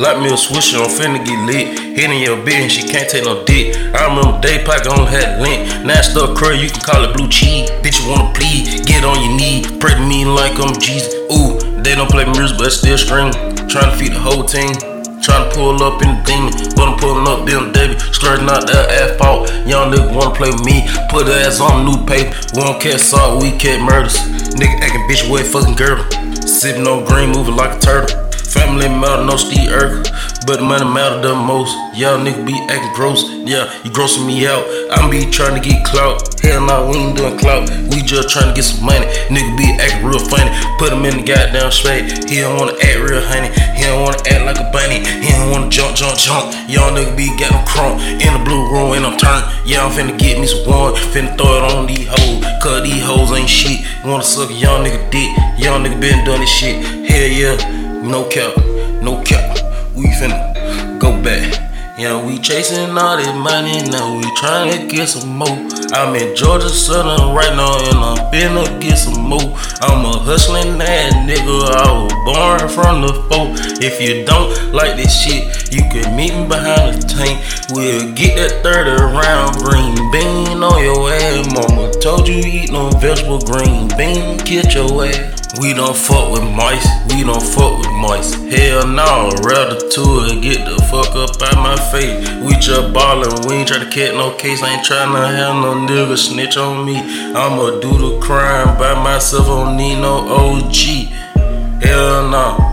Like me a swisher, I'm finna get lit. Hitting your bitch, she can't take no dick. I remember day pocket only had lint. Now stuck curry, you can call it blue cheese. Bitch, you wanna plead? Get on your knee. Pray to me like I'm Jesus. Ooh, they don't play music, but still scream. Trying to feed the whole team. Trying to pull up in the demon, but I'm pulling up David. Splurging out that ass fault. Young nigga wanna play with me. Put her ass on new paper. We don't catch salt, we catch murders. Nigga acting bitch, way fucking girl. Sipping on green, moving like a turtle. Family matter, no Steve Urkel. But money matter the most. Y'all nigga be acting gross. Yeah, you grossing me out. I'm be trying to get clout. Hell nah, we ain't doing clout. We just trying to get some money. Nigga be acting real funny. Put him in the goddamn straight. He don't wanna act real honey. He don't wanna act like a bunny. He don't wanna jump, jump, jump. Y'all nigga be getting crunk in the blue room and I'm turned. Yeah, I'm finna get me some one. Finna throw it on these hoes. Cause these hoes ain't shit. Wanna suck a young nigga dick. Young nigga been doing this shit. Hell yeah, no cap no cap. We finna go back. Yeah, we chasing all this money, now we trying to get some more. I'm in Georgia Southern right now, and I'm finna get some more. I'm a hustling ass nigga, From the foe. If you don't like this shit, you can meet me behind the tank. We'll get that 30 round green bean on your ass. Mama told you eat no vegetable green bean, get your ass. We don't fuck with mice, we don't fuck with mice. Hell no, rather to it, get the fuck up out my face. We just ballin', we ain't try to catch no case, I ain't tryna have no nigga snitch on me. I'ma do the crime by myself, don't need no OG. Hell no.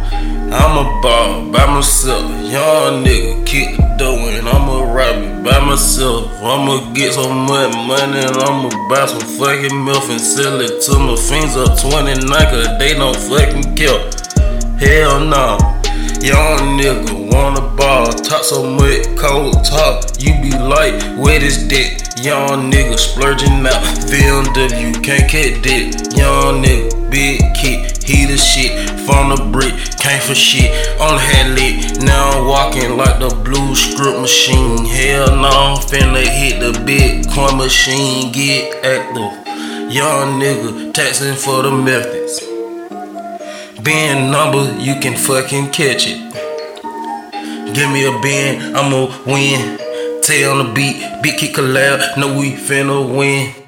I'm a ball by myself, young nigga, kick the door and I'ma rob it by myself. I'ma get so much money and I'ma buy some fucking milk and sell it to my friends up 29 cause they don't fucking care. Hell no, young nigga wanna ball, so much cold talk, you be like, where this dick? Young nigga splurging out, BMW, can't catch dick. Young nigga, big kid, he the shit from the brick, came for shit, only had lit. Now I'm walking like the blue script machine. Hell no, I'm finna hit the Bitcoin machine, get active. Young nigga, taxing for the methods. Being number, you can fucking catch it. Give me a bend, I'ma win. Tay on the beat, big kick collab, know we finna win.